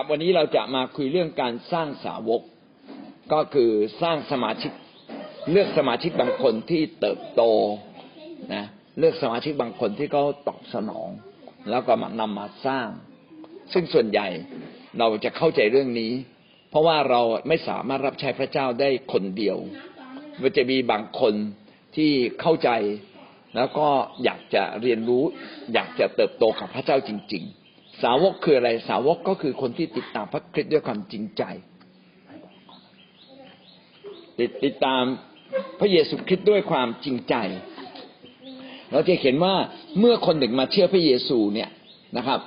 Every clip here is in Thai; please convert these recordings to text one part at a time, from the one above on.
ครับ วันนี้เราจะมาคุยเรื่องการสร้างสาวก ก็คือสร้างสมาชิก เลือกสมาชิกบางคนที่เติบโตนะเลือกสมาชิกบางคนที่เขาตอบสนอง แล้วก็มานำมาสร้าง ซึ่งส่วนใหญ่เราจะเข้าใจเรื่องนี้ เพราะว่าเราไม่สามารถรับใช้พระเจ้าได้คนเดียว มันจะมีบางคนที่เข้าใจ แล้วก็อยากจะเรียนรู้ อยากจะเติบโตกับพระเจ้าจริง ๆ สาวกคืออะไร สาวกก็คือคนที่ติดตามพระคริสต์ด้วยความจริงใจ ติดติดตามพระเยซูคริสต์ด้วยความจริงใจ เราจะเห็นว่าเมื่อคนหนึ่งมาเชื่อพระเยซูเนี่ยนะครับ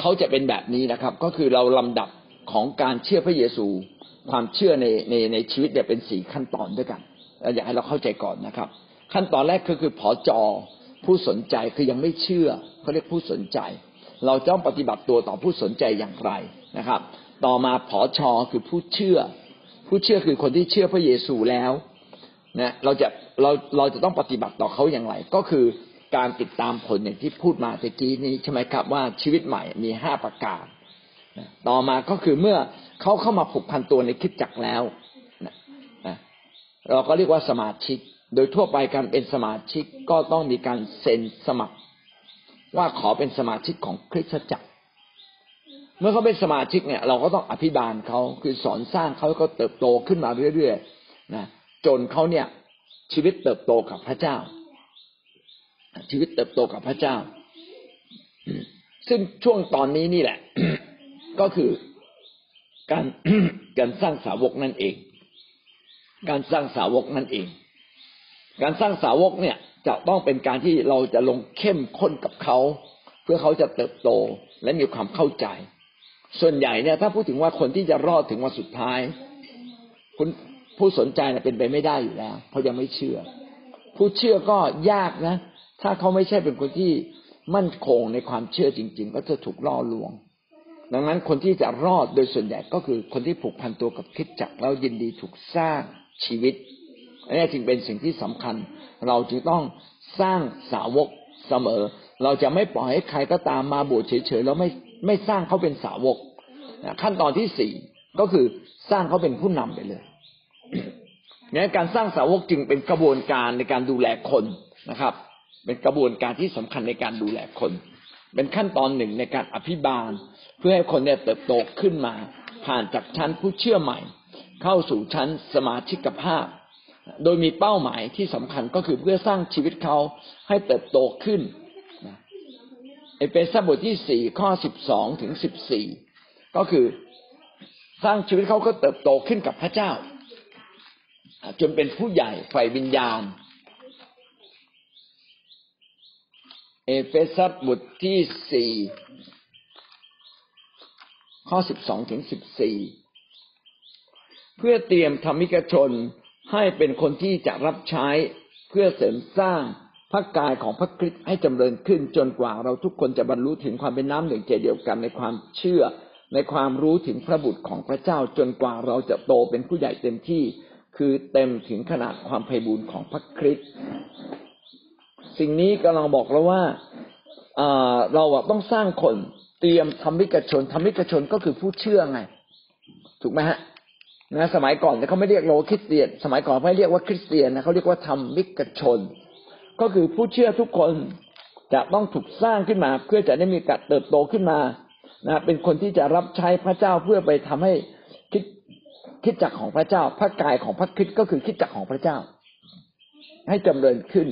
เขาจะเป็นแบบนี้นะครับ ก็คือเราลำดับของการเชื่อพระเยซู ความเชื่อในในในชีวิตเนี่ยเป็นสี่ขั้นตอนด้วยกันเราอยากให้เราเข้าใจก่อนนะครับ ขั้นตอนแรกคือคือผอจอผู้สนใจคือยังไม่เชื่อเขาเรียกผู้สนใจ เราต้องปฏิบัติตัวต่อผู้สนใจอย่างไรนะครับ ต่อมาผอชอคือผู้เชื่อ ผู้เชื่อคือคนที่เชื่อพระเยซูแล้วนะเราจะเราเราจะต้องปฏิบัติต่อเขาอย่างไร ก็คือการติดตามผลอย่างที่พูดมาตะกี้นี้ใช่ไหมครับว่าชีวิตใหม่มีห้าประการต่อมาก็คือเมื่อเขาเข้ามาผูกพันตัวในคิดจักแล้วเราก็เรียกว่าสมาชิก โดยทั่วไปการเป็นสมาชิกก็ต้องมีการเซ็นสมัคร ว่าขอเป็นสมาชิกของคริสตจักร เมื่อเขาเป็นสมาชิกเนี่ย เราก็ต้องอภิบาลเขาคือสอนสร้างเขาก็เติบโตขึ้นมาเรื่อยๆนะจนเขาเนี่ยชีวิตเติบโตกับพระเจ้า ชีวิตเติบโตกับพระเจ้า ซึ่งช่วงตอนนี้นี่แหละ ก็คือการการสร้างสาวกนั่นเอง การสร้างสาวกนั่นเอง การสร้างสาวกเนี่ย จะต้องเป็นการที่เราจะลงเข้มข้นกับเขา เพื่อเขาจะเติบโตและมีความเข้าใจ ส่วนใหญ่เนี่ย ถ้าพูดถึงว่าคนที่จะรอดถึงวันสุดท้าย คุณผู้สนใจเนี่ยเป็นไปไม่ได้อยู่แล้วเพราะยังไม่เชื่อ ผู้เชื่อก็ยากนะ ถ้าเขาไม่ใช่เป็นคนที่มั่นคงในความเชื่อจริง ๆ ก็จะถูกล่อลวง ดังนั้นคนที่จะรอดโดยส่วนใหญ่ก็คือคนที่ผูกพันตัวกับคิดจักแล้วยินดีถูกสร้างชีวิต อันนี้จึงเป็นสิ่งที่สำคัญ เราจึงต้องสร้างสาวกเสมอ เราจะไม่ปล่อยให้ใครก็ตามมาบวชเฉยๆแล้วไม่ไม่สร้างเขาเป็นสาวกขั้นตอนที่สี่ก็คือสร้างเขาเป็นผู้นำไปเลยเนี่ยการสร้างสาวกจึงเป็นกระบวนการในการดูแลคนนะครับ เป็นกระบวนการที่สำคัญในการดูแลคน เป็นขั้นตอนหนึ่งในการอภิบาล เพื่อให้คนเนี่ยเติบโตขึ้นมา ผ่านจากชั้นผู้เชื่อใหม่ เข้าสู่ชั้นสมาชิกภาพ โดยมีเป้าหมายที่สำคัญก็คือเพื่อสร้างชีวิตเขาให้เติบโตขึ้นเอเฟซัสบทที่สี่ข้อสิบสองถึงสิบสี่ก็คือสร้างชีวิตเขาก็เติบโตขึ้นกับพระเจ้า จนเป็นผู้ใหญ่ฝ่ายวิญญาณ เอเฟซัสบทที่สี่ข้อสิบสองถึงสิบสี่เพื่อเตรียมธรรมิกชน ให้เป็นคนที่จะรับใช้เพื่อเสริมสร้างพระกายของพระคริสต์ให้จำเริญขึ้นจนกว่าเราทุกคนจะบรรลุถึงความเป็นน้ำหนึ่งใจเดียวกันในความเชื่อ ในความรู้ถึงพระบุตรของพระเจ้าจนกว่าเราจะโตเป็นผู้ใหญ่เต็มที่ คือเต็มถึงขนาดความไพบูรณ์ของพระคริสต์สิ่งนี้กำลังบอกเราว่าเราต้องสร้างคนเตรียมธรรมิกชนธรรมิกชนก็คือผู้เชื่อไง ถูกไหมฮะ นะสมัยก่อนเขาไม่เรียกเราคริสเตียน สมัยก่อนไม่เรียกว่าคริสเตียนนะเขาเรียกว่าธรรมิกชน ก็คือผู้เชื่อทุกคนจะต้องถูกสร้างขึ้นมา เพื่อจะได้มีการเติบโตขึ้นมานะเป็นคนที่จะรับใช้พระเจ้าเพื่อไปทำให้คิดคิดจักของพระเจ้า พระกายของพระคริสต์ก็คือคิดจักของพระเจ้า ให้จำเริญขึ้น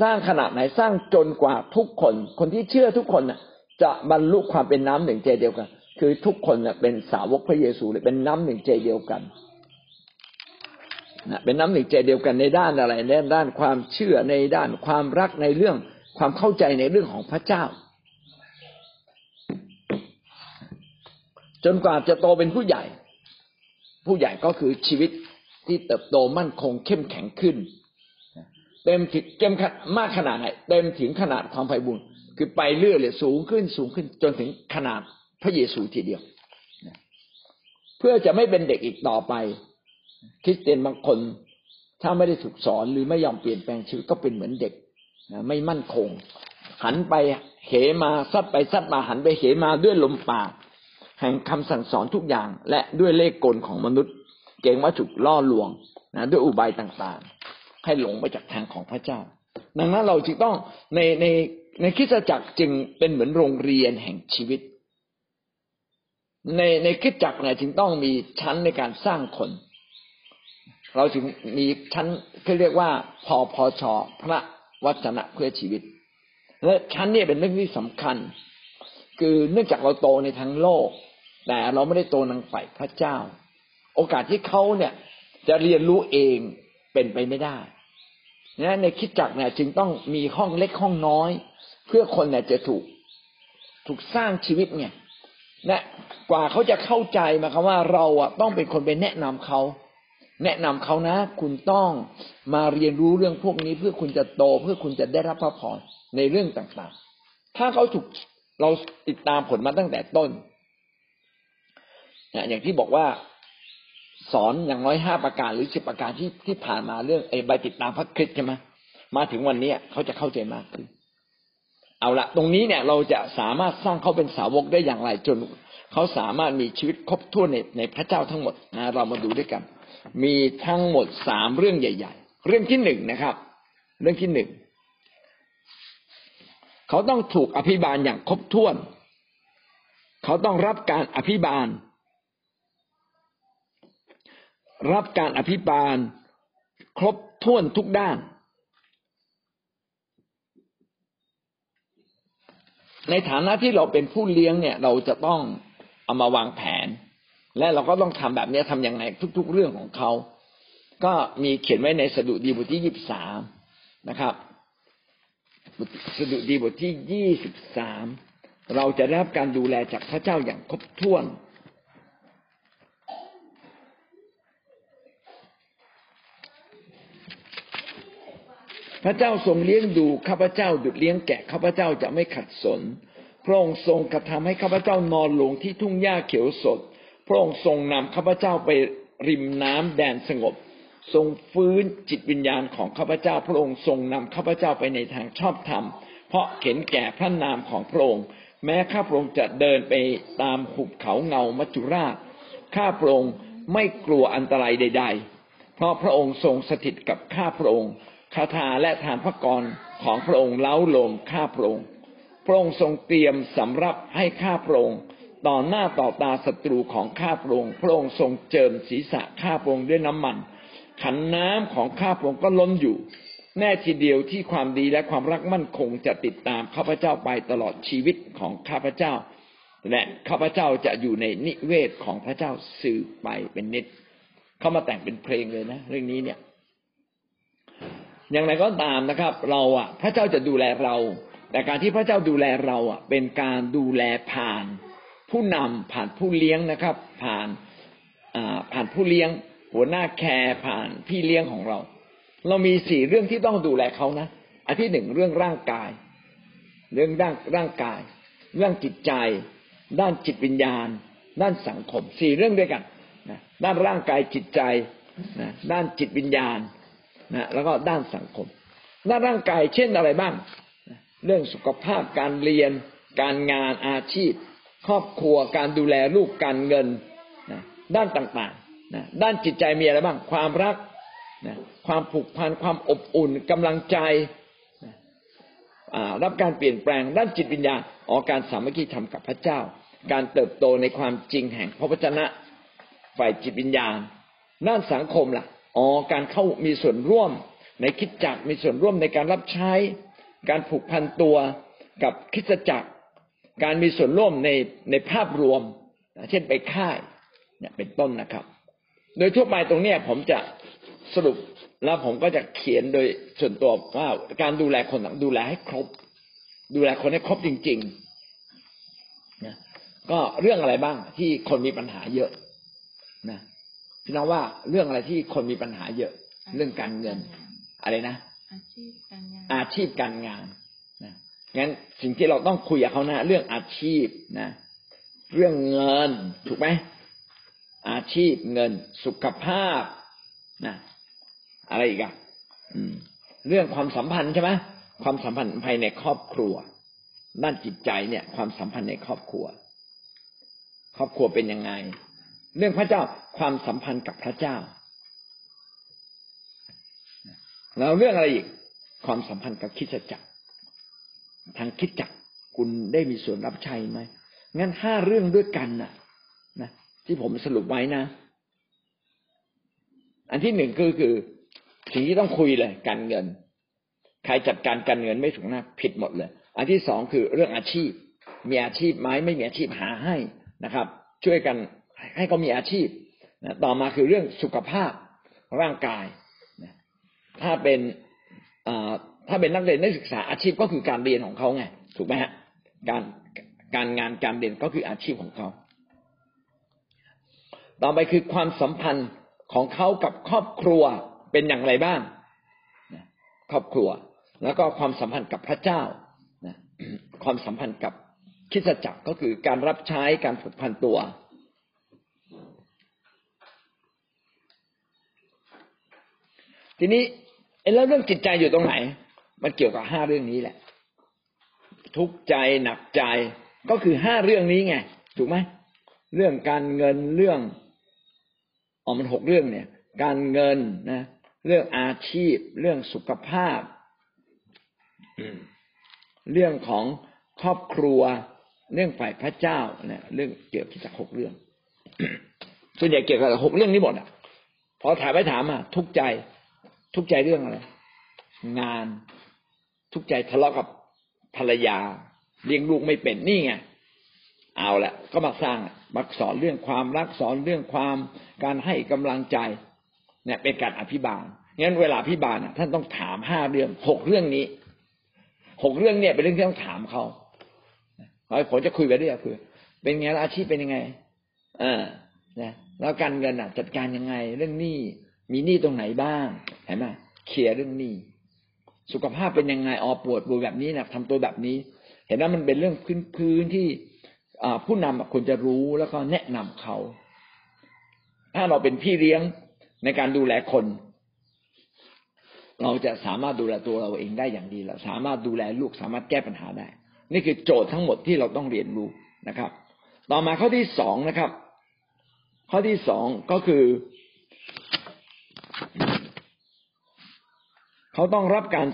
สร้างขนาดไหนสร้างจนกว่าทุกคน คนที่เชื่อทุกคนจะบรรลุความเป็นน้ำหนึ่งใจเดียวกัน คือทุกคนเป็นสาวกพระเยซูเลยเป็นน้ำหนึ่งใจเดียวกันนะเป็นน้ำหนึ่งใจเดียวกันในด้านอะไรในด้านความเชื่อในด้านความรักในเรื่องความเข้าใจในเรื่องของพระเจ้า จนกว่าจะโตเป็นผู้ใหญ่ ผู้ใหญ่ก็คือชีวิตที่เติบโตมั่นคงเข้มแข็งขึ้นเต็มถึงเต็มมากขนาดไหนเต็มถึงขนาดความไพบุญคือไปเรื่อยเลยสูงขึ้นสูงขึ้นจนถึงขนาด พระเยซูทีเดียวเพื่อจะไม่เป็นเด็กอีกต่อไป คริสเตียนบางคน ถ้าไม่ได้ถูกสอนหรือไม่ยอมเปลี่ยนแปลงชีวิตก็เป็นเหมือนเด็กไม่มั่นคง หันไปเหมาซัดไปซัดมาหันไปเหมาด้วยลมปากแห่งคำสั่งสอนทุกอย่าง และด้วยเลขกลของมนุษย์ เก่งว่าถูกล่อลวงนะด้วยอุบายต่างๆ ให้หลงไปจากทางของพระเจ้า ดังนั้นเราจึงต้องในในในคริสตจักรจึงเป็นเหมือนโรงเรียนแห่งชีวิต ในในคริสตจักเนี่ยจึงต้องมีชั้นในการสร้างคน เราจึงมีชั้นที่เรียกว่าพอพอชอพระวจนะเพื่อชีวิต และชั้นนี้เป็นเรื่องที่สำคัญ คือเนื่องจากเราโตในทางโลก แต่เราไม่ได้โตทางฝ่ายพระเจ้า โอกาสที่เขาเนี่ยจะเรียนรู้เองเป็นไปไม่ได้นะในคิดจักเนี่ยจึงต้องมีห้องเล็กห้องน้อย เพื่อคนเนี่ยจะถูกถูกสร้างชีวิตเนี่ย นะกว่าเขาจะเข้าใจมาคำว่าเราอะต้องเป็นคนไปแนะนำเขาแนะนำเขานะ คุณต้องมาเรียนรู้เรื่องพวกนี้เพื่อคุณจะโตเพื่อคุณจะได้รับพระพรในเรื่องต่างๆ ถ้าเขาถูกเราติดตามผลมาตั้งแต่ต้นอย่างที่บอกว่าสอนอย่างน้อยห้าประการหรือสิบประการที่ที่ผ่านมาเรื่องไอ้ใบติดตามพระคริสต์ใช่ไหมมาถึงวันนี้เขาจะเข้าใจมากขึ้น เอาละตรงนี้เนี่ยเราจะสามารถสร้างเขาเป็นสาวกได้อย่างไรจนเขาสามารถมีชีวิตครบถ้วนในในพระเจ้าทั้งหมดนะเรามาดูด้วยกัน มีทั้งหมดสามเรื่องใหญ่ ๆ เรื่องที่หนึ่งนะครับ เรื่องที่หนึ่งเขาต้องถูกอภิบาลอย่างครบถ้วน เขาต้องรับการอภิบาล รับการอภิบาล ครบถ้วนทุกด้าน ในฐานะที่เราเป็นผู้เลี้ยงเนี่ย เราจะต้องเอามาวางแผน และเราก็ต้องทำแบบนี้ทำอย่างไรทุก ๆ เรื่องของเขา ก็มีเขียนไว้ในสดุดีบทที่ยี่สิบสามนะครับสดุดีบทที่ยี่สิบสามเราจะได้รับการดูแลจากพระเจ้าอย่างครบถ้วน พระเจ้าทรงเลี้ยงดูข้าพเจ้าดุดเลี้ยงแกะข้าพเจ้าจะไม่ขัดสน พระองค์ทรงกระทำให้ข้าพเจ้านอนลงที่ทุ่งหญ้าเขียวสด พระองค์ทรงนำข้าพเจ้าไปริมน้ำแดนสงบ ทรงฟื้นจิตวิญญาณของข้าพเจ้า พระองค์ทรงนำข้าพเจ้าไปในทางชอบธรรม เพราะเห็นแก่พระนามของพระองค์ แม้ข้าพระองค์จะเดินไปตามหุบเขาเงามัจจุราชข้าพระองค์ไม่กลัวอันตรายใด ๆ เพราะพระองค์ทรงสถิตกับข้าพระองค์ คาถาและทานพระกรของพระองค์เล้าโลมข้าพระองค์ พระองค์ทรงเตรียมสำรับให้ข้าพระองค์ต่อหน้าต่อตาศัตรูของข้าพระองค์พระองค์ทรงเจิมศีรษะข้าพระองค์ด้วยน้ำมัน ขันน้ำของข้าพระองค์ก็ล้นอยู่ แน่ทีเดียวที่ความดีและความรักมั่นคงจะติดตามข้าพเจ้าไปตลอดชีวิตของข้าพเจ้า และข้าพเจ้าจะอยู่ในนิเวศของพระเจ้าสืบไปเป็นนิด เข้ามาแต่งเป็นเพลงเลยนะ เรื่องนี้เนี่ย อย่างไรก็ตามนะครับ เราอะ พระเจ้าจะดูแลเรา แต่การที่พระเจ้าดูแลเราอะ เป็นการดูแลผ่าน ผู้นำผ่านผู้เลี้ยงนะครับ ผ่านผ่านผู้เลี้ยง หัวหน้าแคร์ผ่านพี่เลี้ยงของเรา เรามีสี่เรื่องที่ต้องดูแลเขานะอันที่หนึ่งเรื่องร่างกาย เรื่องด้านร่างกาย เรื่องจิตใจ ด้านจิตวิญญาณ ด้านสังคมสี่เรื่องด้วยกันนะด้านร่างกายจิตใจนะด้านจิตวิญญาณ นะแล้วก็ด้านสังคม ด้านร่างกายเช่นอะไรบ้าง เรื่องสุขภาพการเรียน การงานอาชีพ ครอบครัวการดูแลลูกการเงินนะด้านต่างๆนะด้านจิตใจมีอะไรบ้าง ความรักนะความผูกพันความอบอุ่นกำลังใจนะรับการเปลี่ยนแปลง ด้านจิตวิญญาณออการสามัคคีธรรมกับพระเจ้า การเติบโตในความจริงแห่งพระวจนะฝ่ายจิตวิญญาณ ด้านสังคมล่ะ อ๋อการเข้ามีส่วนร่วม ในคิดจักมีส่วนร่วมในการรับใช้ การผูกพันตัวกับคิดจักร การมีส่วนร่วมในในภาพรวม เช่นไปค่ายเนี่ยเป็นต้นนะครับ โดยทั่วไปตรงเนี้ยผมจะสรุปแล้วผมก็จะเขียนโดยส่วนตัวว่าการดูแลคนดูแลให้ครบ ดูแลคนให้ครบจริงๆนะก็เรื่องอะไรบ้างที่คนมีปัญหาเยอะนะ พี่น้องว่าเรื่องอะไรที่คนมีปัญหาเยอะ เรื่องการเงิน อะไรนะ อาชีพการงานอาชีพการงานนะงั้นสิ่งที่เราต้องคุยกับเขานะ เรื่องอาชีพนะ เรื่องเงิน ถูกไหมอาชีพเงิน สุขภาพนะอะไรอีกอะเรื่องความสัมพันธ์ใช่ไหมความสัมพันธ์ภายในครอบครัวด้านจิตใจเนี่ย ความสัมพันธ์ในครอบครัว ครอบครัวเป็นยังไง เรื่องพระเจ้าความสัมพันธ์กับพระเจ้า แล้วเรื่องอะไรอีกความสัมพันธ์กับคิดจักร ทางคิดจักรคุณได้มีส่วนรับใช้ไหมงั้นห้าเรื่องด้วยกันนะนะที่ผมสรุปไว้นะ อันที่หนึ่งก็คือสิ่งที่ต้องคุยเลยการเงิน ใครจัดการการเงินไม่ถูกนะผิดหมดเลย อันที่สองคือเรื่องอาชีพ มีอาชีพไหมไม่มีอาชีพหาให้นะครับ ช่วยกัน ให้เขามีอาชีพนะต่อมาคือเรื่องสุขภาพร่างกายนะถ้าเป็นถ้าเป็นนักเรียนนักศึกษาอาชีพก็คือการเรียนของเขาไงถูกไหมฮะการการงานการเรียนก็คืออาชีพของเขาต่อไปคือความสัมพันธ์ของเขากับครอบครัวเป็นอย่างไรบ้างครอบครัว แล้วก็ความสัมพันธ์กับพระเจ้าความสัมพันธ์กับคิดจักรก็คือการรับใช้การฝึกพันตัว ทีนี้แล้วเรื่องจิตใจอยู่ตรงไหน มันเกี่ยวกับห้าเรื่องนี้แหละ ทุกใจหนักใจก็คือห้าเรื่องนี้ไงถูกไหมเรื่องการเงินเรื่องอ๋อมันหกเรื่องเนี่ย การเงินนะ เรื่องอาชีพ เรื่องสุขภาพ เรื่องของครอบครัว เรื่องฝ่ายพระเจ้าเนี่ยเรื่องเกี่ยวกับหกเรื่องส่วนใหญ่เกี่ยวกับหกเรื่องนี้หมดอะพอถามไปถามอะทุกใจ ทุกใจเรื่องอะไร งาน ทุกใจทะเลาะกับภรรยา เลี้ยงลูกไม่เป็นนี่ไงเอาละก็มาสร้างมาสอนเรื่องความรักสอนเรื่องความการให้กำลังใจ เนี่ย เป็นการอภิบาลงั้นเวลาอภิบาลท่านต้องถามห้าเรื่องหกเรื่องนี้หกเรื่องเนี่ยเป็นเรื่องที่ต้องถามเขาผมจะคุยไปเรื่อยคือ เป็นไงอาชีพเป็นยังไง เออนะแล้วการเงินอะ จัดการยังไง เรื่องหนี้ มีหนี้ตรงไหนบ้างเห็นไหมเคลียร์เรื่องหนี้สุขภาพเป็นยังไงอ๋อปวดปวดแบบนี้นะทำตัวแบบนี้ เห็นว่ามันเป็นเรื่องพื้นพื้นที่ผู้นำควรจะรู้แล้วก็แนะนำเขา ถ้าเราเป็นพี่เลี้ยงในการดูแลคน เราจะสามารถดูแลตัวเราเองได้อย่างดีเราสามารถดูแลลูกสามารถแก้ปัญหาได้ นี่คือโจทย์ทั้งหมดที่เราต้องเรียนรู้นะครับ ต่อมาข้อที่สองนะครับ ข้อที่สองก็คือ เขาต้องรับการ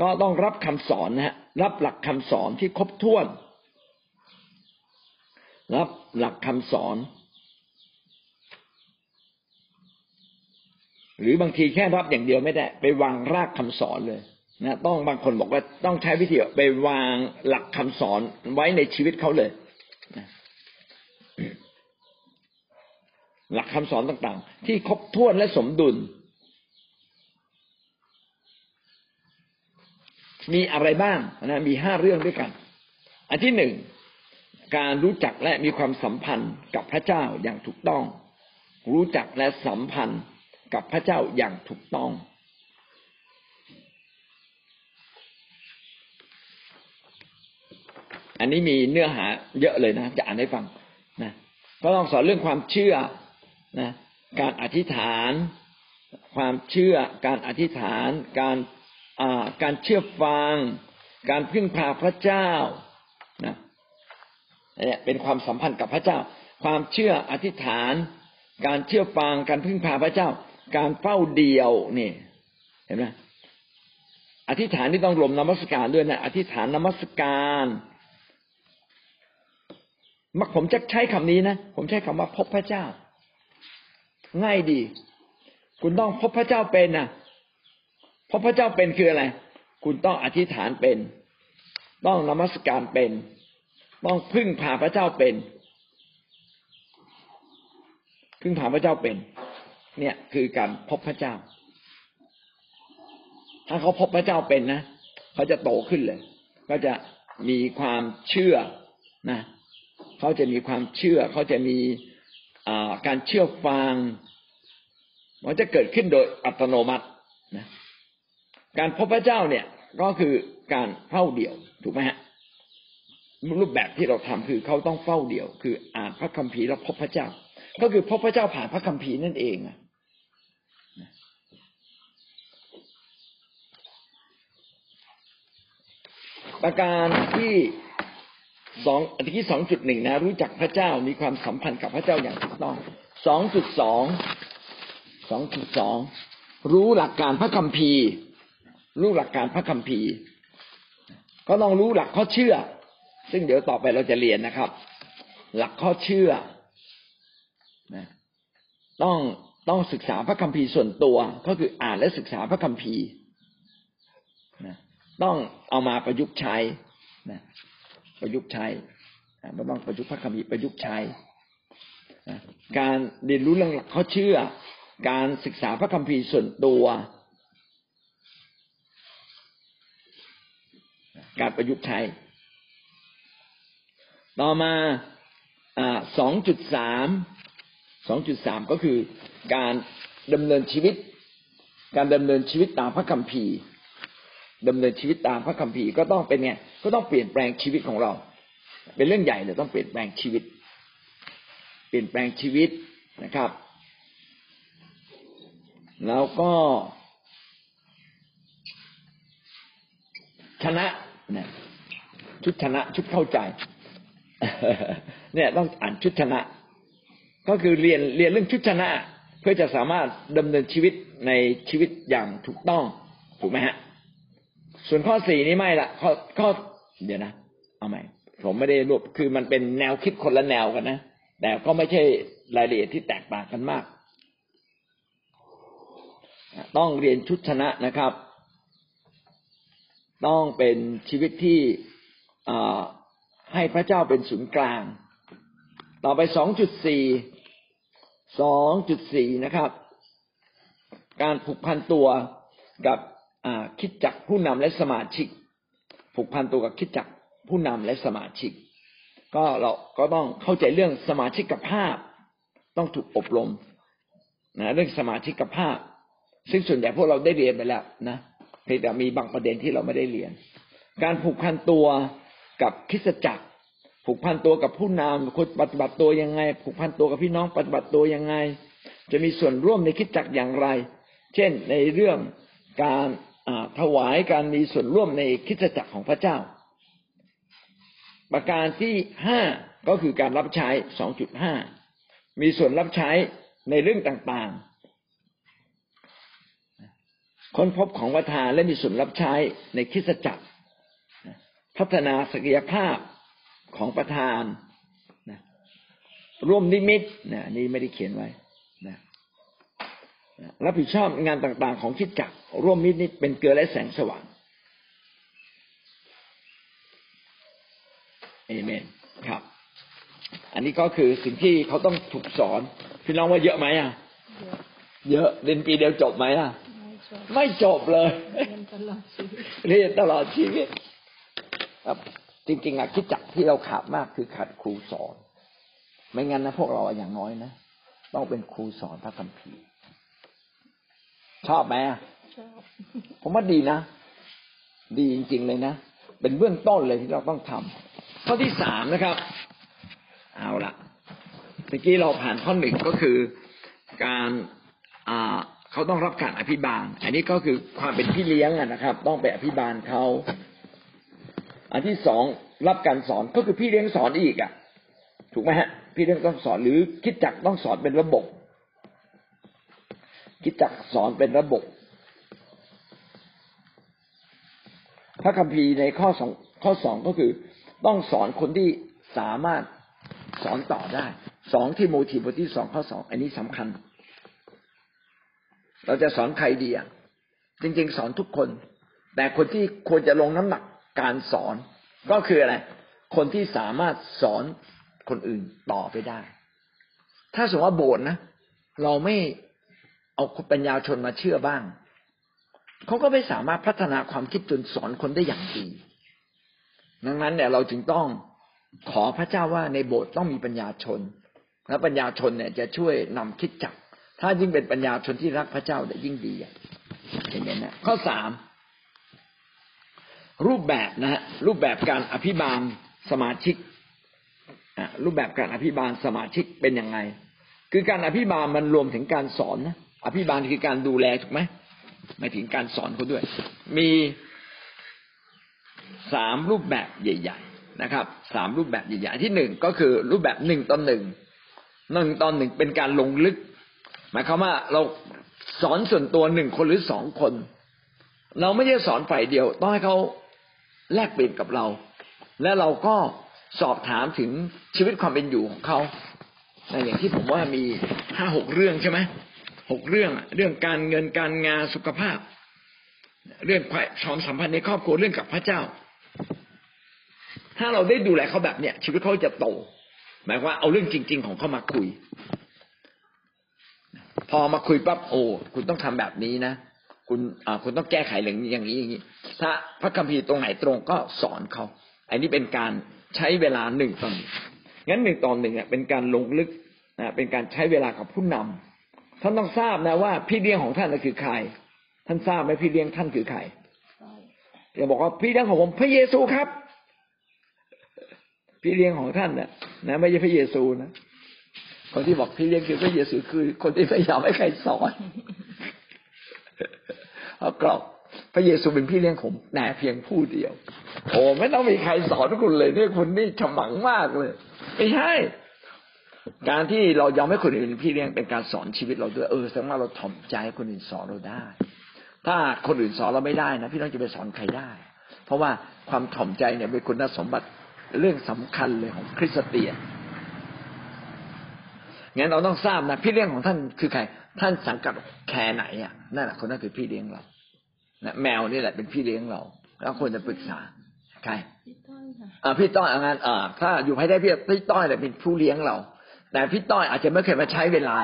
ก็ต้องรับคำสอนนะฮะรับหลักคำสอนที่ครบถ้วน รับหลักคำสอน หรือบางทีแค่รับอย่างเดียวไม่ได้ ไปวางรากคำสอนเลยนะต้องบางคนบอกว่าต้องใช้วิธีไปวางหลักคำสอนไว้ในชีวิตเขาเลย หลักคำสอนต่างๆ ที่ครบถ้วนและสมดุล มีอะไรบ้างนะมีห้าเรื่องด้วยกัน อันที่หนึ่งการรู้จักและมีความสัมพันธ์กับพระเจ้าอย่างถูกต้อง รู้จักและสัมพันธ์กับพระเจ้าอย่างถูกต้อง อันนี้มีเนื้อหาเยอะเลยนะ จะอ่านให้ฟังนะก็ต้องสอนเรื่องความเชื่อ นะการอธิษฐาน ความเชื่อ การอธิษฐาน การการเชื่อฟัง การพึ่งพาพระเจ้านะเนี่ยเป็นความสัมพันธ์กับพระเจ้า ความเชื่ออธิษฐาน การเชื่อฟัง การพึ่งพาพระเจ้า การเฝ้าเดียวนี่ เห็นไหมอธิษฐานที่ต้องรวมนมัสการด้วยนะอธิษฐานนมัสการมักผมจะใช้คำนี้นะ ผมใช้คำว่าพบพระเจ้า ง่ายดี คุณต้องพบพระเจ้าเป็นนะพราะพระเจ้าเป็นคืออะไร คุณต้องอธิษฐานเป็น ต้องนมัสการเป็น ต้องพึ่งพาพระเจ้าเป็น พึ่งพาพระเจ้าเป็น เนี่ยคือการพบพระเจ้า ถ้าเขาพบพระเจ้าเป็นนะเขาจะโตขึ้นเลย ก็จะมีความเชื่อนะเขาจะมีความเชื่อ เขาจะมี การเชื่อฟัง มันจะเกิดขึ้นโดยอัตโนมัตินะการพบพระเจ้าเนี่ยก็คือการเฝ้าเดี่ยวถูกไหมฮะรูปแบบที่เราทำคือเขาต้องเฝ้าเดี่ยว คืออ่านพระคัมภีร์แล้วพบพระเจ้า ก็คือพบพระเจ้าผ่านพระคัมภีร์นั่นเองประการที่ สองอันที่สองจุดหนึ่งนะ รู้จักพระเจ้ามีความสัมพันธ์กับพระเจ้าอย่างถูกต้องสองจุดสองสองจุดสองรู้หลักการพระคัมภีร์ รู้หลักการพระคัมภีร์ ก็ต้องรู้หลักข้อเชื่อ ซึ่งเดี๋ยวต่อไปเราจะเรียนนะครับ หลักข้อเชื่อนะต้องต้องศึกษาพระคัมภีร์ส่วนตัว ก็คืออ่านและศึกษาพระคัมภีร์นะต้องเอามาประยุกต์ใช้นะ ประยุกต์ใช้ไม่ต้องประยุกต์พระคัมภีร์ประยุกต์ใช้การเรียนรู้เรื่องหลักเข้อเชื่อ การศึกษาพระคัมภีร์ส่วนตัว การประยุกต์ใช้ ต่อมาสองจุดสามสองจุดสามก็คือการดำเนินชีวิต การดำเนินชีวิตตามพระคัมภีร์ ดำเนินชีวิตตามพระคัมภีร์ก็ต้องเป็นไงก็ต้องเปลี่ยนแปลงชีวิตของเรา เป็นเรื่องใหญ่เลยต้องเปลี่ยนแปลงชีวิต เปลี่ยนแปลงชีวิตนะครับ แล้วก็ชนะนะชุดชนะชุดเข้าใจ เนี่ยต้องอ่านชุดชนะ ก็คือเรียนเรียนเรื่องชุดชนะ เพื่อจะสามารถดำเนินชีวิตในชีวิตอย่างถูกต้องถูกไหมฮะ ส่วนข้อสี่นี้ไม่ละข้อข้อเดี๋ยวนะ เอาใหม่ ผมไม่ได้รวบคือมันเป็นแนวคิดคนละแนวกันนะแต่ก็ไม่ใช่รายละเอียดที่แตกต่างกันมาก ต้องเรียนชุดชนะนะครับ ต้องเป็นชีวิตที่ให้พระเจ้าเป็นศูนย์กลาง ต่อไปสองจุดสี่สองจุดสี่นะครับ การผูกพันตัวกับ คิดจักผู้นำและสมาชิก ผูกพันตัวกับคิดจักผู้นำและสมาชิก ก็เราก็ต้องเข้าใจเรื่องสมาชิกภาพ ต้องถูกอบรมนะเรื่องสมาชิกภาพ ซึ่งส่วนใหญ่พวกเราได้เรียนไปแล้วนะเพียงแต่มีบางประเด็นที่เราไม่ได้เรียน การผูกพันตัวกับคิสจักร ผูกพันตัวกับผู้นำคนปฏิบัติตัวยังไง ผูกพันตัวกับพี่น้องปฏิบัติตัวยังไง จะมีส่วนร่วมในคิดจักรอย่างไร เช่นในเรื่องการ ถวายการมีส่วนร่วมในคิดจักรของพระเจ้า ประการที่ห้าก็คือการรับใช้สองจุดห้ามีส่วนรับใช้ในเรื่องต่างๆ ค้นพบของประธานและมีส่วนรับใช้ในคิดจักร พัฒนาศักยภาพของประธานร่วมนิมิตนะนี่ไม่ได้เขียนไว้ รับผิดชอบงานต่างๆ ของคิดจักรร่วมมิตรนี้เป็นเกลือและแสงสว่างเอเมนครับ อันนี้ก็คือสิ่งที่เขาต้องถูกสอน พี่น้องว่าเยอะไหมอะ เยอะเรียนปีเดียวจบไหมอะ ไม่จบเลยเรียนตลอดชีวิตครับจริงๆอะคิดจักที่เราขาดมากคือขาดครูสอน ไม่งั้นนะพวกเราอย่างน้อยนะต้องเป็นครูสอนพระคัมภีร์ ชอบไหมชอบผมว่าดีนะ ดีจริง ๆ เลยนะ เป็นเบื้องต้นเลยที่เราต้องทำข้อที่สามนะครับ เอาละเมื่อกี้เราผ่านข้อหนึ่งก็คือการอ่าเขาต้องรับการอภิบาล อันนี้ก็คือความเป็นพี่เลี้ยงนะครับ ต้องไปอภิบาลเขา อันที่สองรับการสอนก็คือพี่เลี้ยงสอนอีกอะ ถูกไหมฮะ พี่เลี้ยงต้องสอนหรือคิดจักต้องสอนเป็นระบบ คิดจักสอนเป็นระบบ พระคัมภีร์ในข้อสองข้อสองก็คือ ต้องสอนคนที่สามารถสอนต่อได้ สองที่โมทีบทที่สองข้อสองอันนี้สำคัญ เราจะสอนใครดีอะจริง ๆ สอนทุกคน แต่คนที่ควรจะลงน้ำหนักการสอน ก็คืออะไร คนที่สามารถสอนคนอื่นต่อไปได้ ถ้าสมมติว่าโบสถ์นะ เราไม่ เอาปัญญาชนมาเชื่อบ้างเขาก็ไม่สามารถพัฒนาความคิดจนสอนคนได้อย่างดี ดังนั้นเนี่ยเราจึงต้องขอพระเจ้าว่าในโบสถ์ต้องมีปัญญาชน และปัญญาชนเนี่ยจะช่วยนำคิดจัก ถ้ายิ่งเป็นปัญญาชนที่รักพระเจ้าจะยิ่งดีเห็นไหมนะข้อสามรูปแบบนะฮะรูปแบบการอภิบาลสมาชิกรูปแบบการอภิบาลสมาชิกเป็นยังไง คือการอภิบาลมันรวมถึงการสอนนะ อภิบาลคือการดูแลถูกไหมหมายถึงการสอนเขาด้วย มีสามรูปแบบใหญ่ ๆ นะครับสามรูปแบบใหญ่ๆที่หนึ่งก็คือรูปแบบหนึ่งต่อหนึ่งหนึ่งต่อหนึ่งเป็นการลงลึก หมายความว่าเราสอนส่วนตัวหนึ่งคนหรือสองคน เราไม่ใช่สอนฝ่ายเดียว ต้องให้เขาแลกเปลี่ยนกับเรา และเราก็สอบถามถึงชีวิตความเป็นอยู่ของเขาอย่างที่ผมว่ามีห้าหกเรื่องใช่ไหม หกเรื่อง เรื่องการเงินการงานสุขภาพ เรื่องความสัมพันธ์ในครอบครัวเรื่องกับพระเจ้า ถ้าเราได้ดูแลเขาแบบเนี้ยชีวิตเขาจะโต หมายว่าเอาเรื่องจริง ๆ ของเขามาคุย พอมาคุยปั๊บโอ้คุณต้องทำแบบนี้นะคุณอ่าคุณต้องแก้ไขเรื่องนี้อย่างนี้อย่างนี้ ถ้าพระคัมภีร์ตรงไหนตรงก็สอนเขา อันนี้เป็นการใช้เวลาหนึ่งตอนงั้นหนึ่งต่อหนึ่งเป็นการลงลึกนะเป็นการใช้เวลากับผู้นำ ท่านต้องทราบนะว่าพี่เลี้ยงของท่านคือใคร ท่านทราบไหมพี่เลี้ยงท่านคือใครอย่าบอกว่าพี่เลี้ยงของผมพระเยซูครับ พี่เลี้ยงของท่านนะนะไม่ใช่พระเยซูนะคนที่บอกพี่เลี้ยงคือพระเยซูคือ คนที่พยายามให้ใครสอนเอากรอบพระเยซูเป็นพี่เลี้ยงผมแต่เพียงผู้เดียว โอ้ไม่ต้องมีใครสอนคุณเลยเนี่ยคุณนี่ฉมังมากเลย ไม่ใช่ การที่เรายอมให้คนอื่นพี่เลี้ยงเป็นการสอนชีวิตเราด้วยเออแสดงว่าเราถ่อมใจคนอื่นสอนเราได้ ถ้าคนอื่นสอนเราไม่ได้นะพี่น้องจะไปสอนใครได้ เพราะว่าความถ่อมใจเนี่ยเป็นคุณสมบัติเรื่องสำคัญเลยของคริสเตียนงั้นเราต้องทราบนะพี่เลี้ยงของท่านคือใคร ท่านสังกัดแคร์ไหนอะนั่นแหละคนนั้นคือพี่เลี้ยงเรานะแมวนี่แหละเป็นพี่เลี้ยงเรา แล้วควรจะปรึกษาใครพี่ต้อยค่ะอ่าพี่ต้อยงานอ่าถ้าอยู่ภายได้พี่พี่ต้อยแหละเป็นผู้เลี้ยงเรา แต่พี่ต้อยอาจจะไม่เคยมาใช้เวลา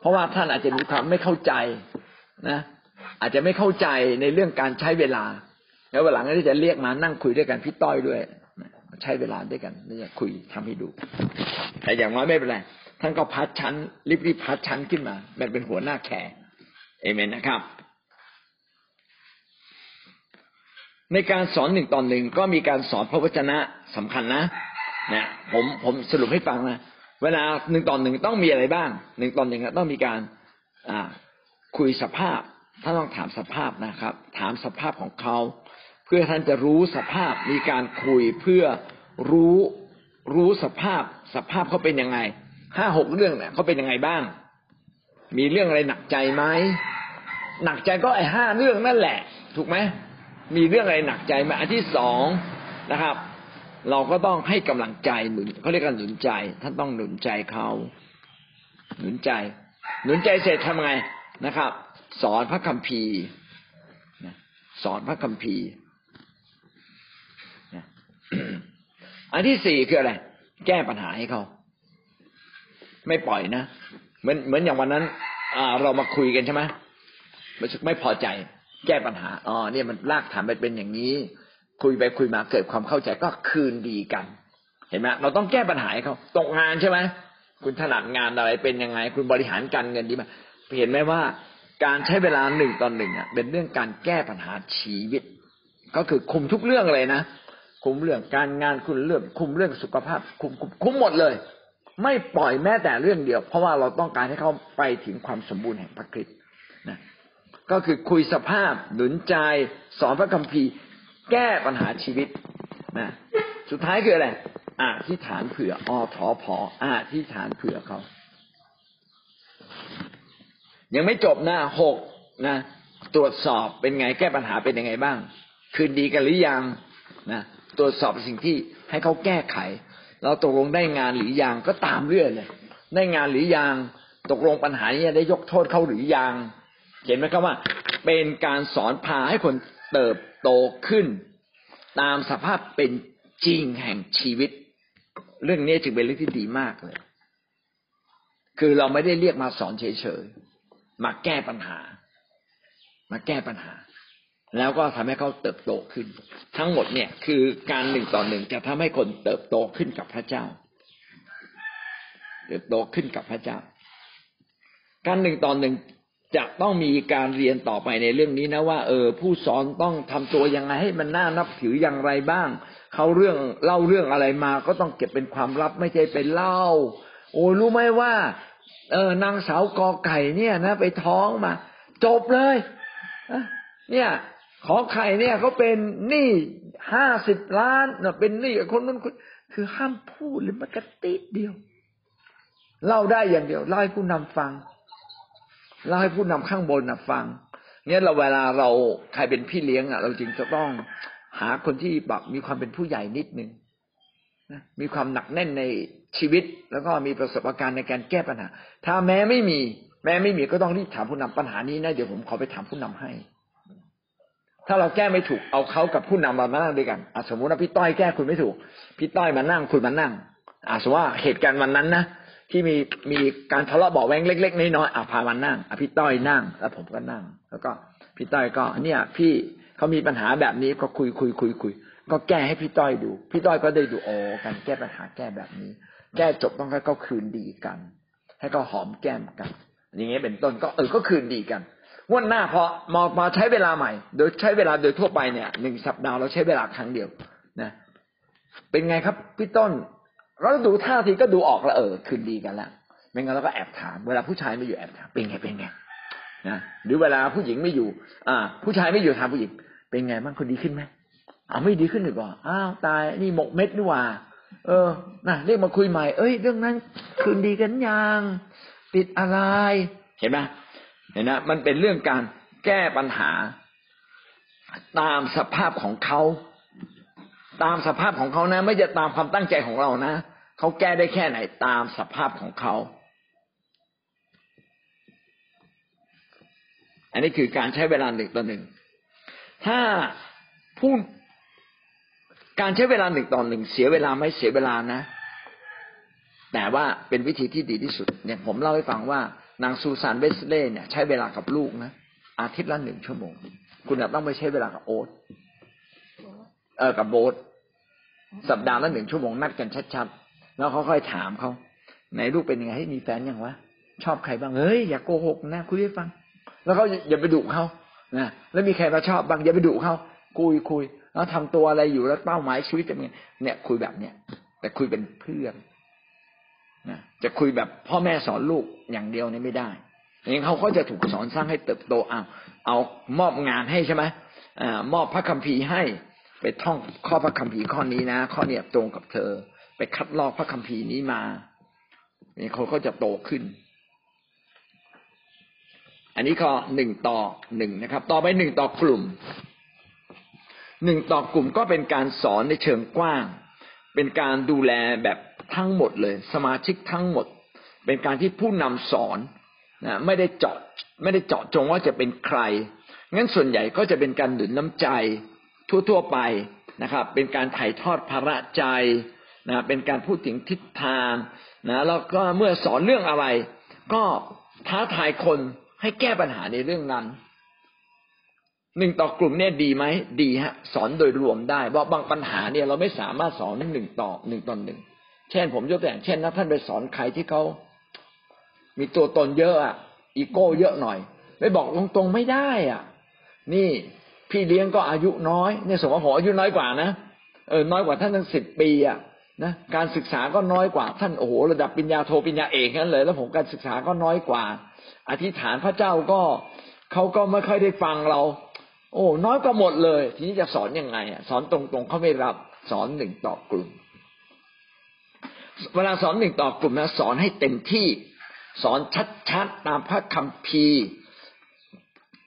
เพราะว่าท่านอาจจะมีความไม่เข้าใจนะ อาจจะไม่เข้าใจในเรื่องการใช้เวลา แล้ววันหลังก็จะเรียกมานั่งคุยด้วยกันพี่ต้อยด้วยใช้เวลาด้วยกันนี่จะคุยทำให้ดู แต่อย่างน้อยไม่เป็นไรท่านก็พัดชั้นรีบๆพัดชั้นขึ้นมาแบบเป็นหัวหน้าแขกเอเมนนะครับ ในการสอนหนึ่งตอนหนึ่งก็มีการสอนพระวจนะสำคัญนะนะผมผมสรุปให้ฟังนะ เวลาหนึ่งต่อหนึ่งต้องมีอะไรบ้างหนึ่งต่อหนึ่งต้องมีการอ่าคุยสภาพท่านต้องถามสภาพนะครับ ถามสภาพของเขา เพื่อท่านจะรู้สภาพมีการคุยเพื่อรู้รู้สภาพสภาพเขาเป็นยังไงห้าหกเรื่องเนี่ยเขาเป็นยังไงบ้าง มีเรื่องอะไรหนักใจไหมหนักใจก็ไอ้ห้าเรื่องนั่นแหละ ถูกไหมมีเรื่องอะไรหนักใจไหมอันที่สองนะครับ เราก็ต้องให้กำลังใจหนุนเขาเรียกกันหนุนใจ ท่านต้องหนุนใจเขาหนุนใจ หนุนใจเสร็จทำไงนะครับ สอนพระคัมภีร์สอนพระคัมภีร์อันที่สี่คืออะไร แก้ปัญหาให้เขาไม่ปล่อยนะเหมือนเหมือนอย่างวันนั้น อ่า เรามาคุยกันใช่ไหมไม่พอใจ แก้ปัญหาอ๋อเนี่ยมันลากฐานไปเป็นอย่างนี้ คุยไปคุยมาเกิดความเข้าใจก็คืนดีกัน เห็นไหมเราต้องแก้ปัญหาให้เขาตกงานใช่ไหมคุณถนัดงานอะไรเป็นยังไง คุณบริหารการเงินดีไหมเห็นไหมว่าการใช้เวลาหนึ่งตอนหนึ่งอะเป็นเรื่องการแก้ปัญหาชีวิต ก็คือคุมทุกเรื่องเลยนะคุมเรื่องการงานคุณเรื่องคุมเรื่องสุขภาพ คุมคุมคุมหมดเลย ไม่ปล่อยแม้แต่เรื่องเดียว เพราะว่าเราต้องการให้เขาไปถึงความสมบูรณ์แห่งพระคริสต์นะก็คือคุยสภาพหนุนใจสอนพระคัมภีร์ แก้ปัญหาชีวิตนะสุดท้ายคืออะไรอาที่ฐานเผื่ออทอพออาที่ฐานเผื่อเขา ยังไม่จบนะหกนะตรวจสอบเป็นไงแก้ปัญหาเป็นยังไงบ้าง คืนดีกันหรือยังนะตรวจสอบสิ่งที่ให้เขาแก้ไข เราตกลงได้งานหรือยังก็ตามเรื่อยเลย ได้งานหรือยังตกลงปัญหานี้ได้ยกโทษเขาหรือยัง เห็นไหมครับว่า เป็นการสอนพาให้คนเติบ โตขึ้น ตามสภาพเป็นจริงแห่งชีวิต เรื่องนี้จึงเป็นเรื่องที่ดีมากเลย คือเราไม่ได้เรียกมาสอนเฉยๆมาแก้ปัญหา มาแก้ปัญหา แล้วก็ทำให้เขาเติบโตขึ้น ทั้งหมดเนี่ยคือการหนึ่งต่อหนึ่งจะทำให้คนเติบโตขึ้นกับพระเจ้า เติบโตขึ้นกับพระเจ้า การหนึ่งต่อหนึ่ง จะต้องมีการเรียนต่อไปในเรื่องนี้นะว่า เออ ผู้สอนต้องทำตัวยังไงให้มันน่านับถืออย่างไรบ้าง เขาเรื่องเล่าเรื่องอะไรมาก็ต้องเก็บเป็นความลับไม่ใช่เป็นเล่า โอ้รู้ไหมว่า เออนางสาวกอไก่เนี่ยนะ ไปท้องมา จบเลยเนี่ยขอไข่เนี่ยเขาเป็นหนี้ห้าสิบล้านนะเป็นหนี้กับคนนั้นคนคือห้ามพูดหรือมันกระติดเดียว เล่าได้อย่างเดียวเล่าให้ผู้นำฟัง เล่าให้ผู้นำข้างบนนะฟังเนี่ยเราเวลาเราใครเป็นพี่เลี้ยงอะ เราจึงจะต้องหาคนที่แบบมีความเป็นผู้ใหญ่นิดนึงนะมีความหนักแน่นในชีวิต แล้วก็มีประสบการณ์ในการแก้ปัญหา ถ้าแม้ไม่มี แม้ไม่มีก็ต้องรีบถามผู้นำปัญหานี้นะเดี๋ยวผมขอไปถามผู้นำให้ ถ้าเราแก้ไม่ถูกเอาเขากับผู้นำมามานั่งด้วยกันสมมุติว่าพี่ต้อยแก้คุณไม่ถูก พี่ต้อยมานั่งคุณมานั่งอาสมมติว่าเหตุการณ์วันนั้นนะ ที่มีมีการทะเลาะเบาแวงเล็ก ๆ น้อยๆอะพามานั่งอะพี่ต้อยนั่ง แล้วผมก็นั่ง แล้วก็พี่ต้อยก็ เนี่ย พี่เขามีปัญหาแบบนี้ก็คุยคุยคุยคุยก็แก้ให้พี่ต้อยดู พี่ต้อยก็ได้ดูโอ้การแก้ปัญหาแก้แบบนี้ แก้จบต้องให้เขาคืนดีกัน ให้เขาหอมแก้มกัน อย่างเงี้ยเป็นต้นก็เออก็คืนดีกันงวดหน้าพอมามาใช้เวลาใหม่ โดยใช้เวลาโดยทั่วไปเนี่ยหนึ่งสัปดาห์เราใช้เวลาครั้งเดียวนะ เป็นไงครับพี่ต้น เราดูท่าทีก็ดูออกแล้วเออ คืนดีกันแล้วไม่งั้นเราก็แอบถาม เวลาผู้ชายไม่อยู่แอบถามเป็นไงเป็นไงนะหรือเวลาผู้หญิงไม่อยู่ อ่า ผู้ชายไม่อยู่ถามผู้หญิง เป็นไงบ้างคนดีขึ้นไหมอ้าวไม่ดีขึ้นหรือเปล่าอ้าวตายนี่หมกเม็ดนี่ว่า เออนะเรียกมาคุยใหม่เอ้ยเรื่องนั้น คืนดีกันยังติดอะไร เห็นไหมเห็นนะมันเป็นเรื่องการแก้ปัญหา ตามสภาพของเขา ตามสภาพของเขานะ ไม่จะตามความตั้งใจของเรานะเขาแก้ได้แค่ไหนตามสภาพของเขา อันนี้คือการใช้เวลาหนึ่งต่อหนึ่ง ถ้าผู้การใช้เวลาหนึ่งต่อหนึ่งเสียเวลาไม่เสียเวลานะ แต่ว่าเป็นวิธีที่ดีที่สุด เนี่ย ผมเล่าให้ฟังว่านางซูซานเวสเล่เนี่ย ใช้เวลากับลูกนะอาทิตย์ละหนึ่งชั่วโมง คุณต้องไปใช้เวลากับโอ๊ตเออกับโบ๊ท สัปดาห์ละหนึ่งชั่วโมงนัดกันชัดๆ แล้วเขาค่อยถามเขาไหนลูกเป็นยังไงให้มีแฟนยังวะชอบใครบ้างเฮ้ยอย่าโกหกนะคุยให้ฟัง แล้วเขาอย่าไปดุเขานะแล้วมีใครมาชอบบ้างอย่าไปดุเขาคุยคุยแล้วทำตัวอะไรอยู่แล้วเป้าหมายชีวิตจะเป็นเนี่ยคุยแบบเนี้ยแต่คุยเป็นเพื่อนนะจะคุยแบบพ่อแม่สอนลูกอย่างเดียวนี่ไม่ได้อย่างเขาก็จะถูกสอนสร้างให้เติบโตเอาเอามอบงานให้ใช่ไหมอ่ามอบพระคัมภีร์ให้ ไปท่องข้อพระคัมภีร์ข้อนี้นะ ข้อเนี้ยตรงกับเธอ ไปคัดลอกพระคัมภีร์นี้มาเนี่ยเขาก็จะโตขึ้น อันนี้ข้อหนึ่งต่อหนึ่งนะครับ ต่อไปหนึ่งต่อกลุ่มหนึ่งต่อกลุ่มก็เป็นการสอนในเชิงกว้าง เป็นการดูแลแบบทั้งหมดเลย สมาชิกทั้งหมด เป็นการที่ผู้นำสอนนะไม่ได้เจาะไม่ได้เจาะจงว่าจะเป็นใคร งั้นส่วนใหญ่ก็จะเป็นการหนุนน้ำใจ ทั่วๆไปนะครับ เป็นการถ่ายทอดภาระใจนะเป็นการพูดถึงทิศทางนะแล้วก็เมื่อสอนเรื่องอะไร ก็ท้าทายคนให้แก้ปัญหาในเรื่องนั้นหนึ่งต่อกลุ่มเนี่ยดีไหมดีฮะ สอนโดยรวมได้เพราะบางปัญหาเนี่ยเราไม่สามารถสอนหนึ่งต่อหนึ่งต่อหนึ่งเช่น ผมยกตัวอย่างเช่นนะท่านไปสอนใครที่เขามีตัวตนเยอะอะอีโก้เยอะหน่อยไปบอกตรงๆไม่ได้อะ นี่ พี่เลี้ยงก็อายุน้อยเนี่ยสมมติผมอายุน้อยกว่านะเออน้อยกว่าท่านตั้งสิบปีอะนะการศึกษาก็น้อยกว่าท่านโอ้โหระดับปัญญาโทปัญญาเอกนั่นเลย แล้วผมการศึกษาก็น้อยกว่า อธิษฐานพระเจ้าก็เขาก็ไม่ค่อยได้ฟังเรา โอ้น้อยกว่าหมดเลย ทีนี้จะสอนยังไงอะสอนตรงๆเขาไม่รับสอนหนึ่งต่อกลุ่ม เวลาสอนหนึ่งต่อกลุ่มนะสอนให้เต็มที่ สอนชัดๆตามพระคัมภีร์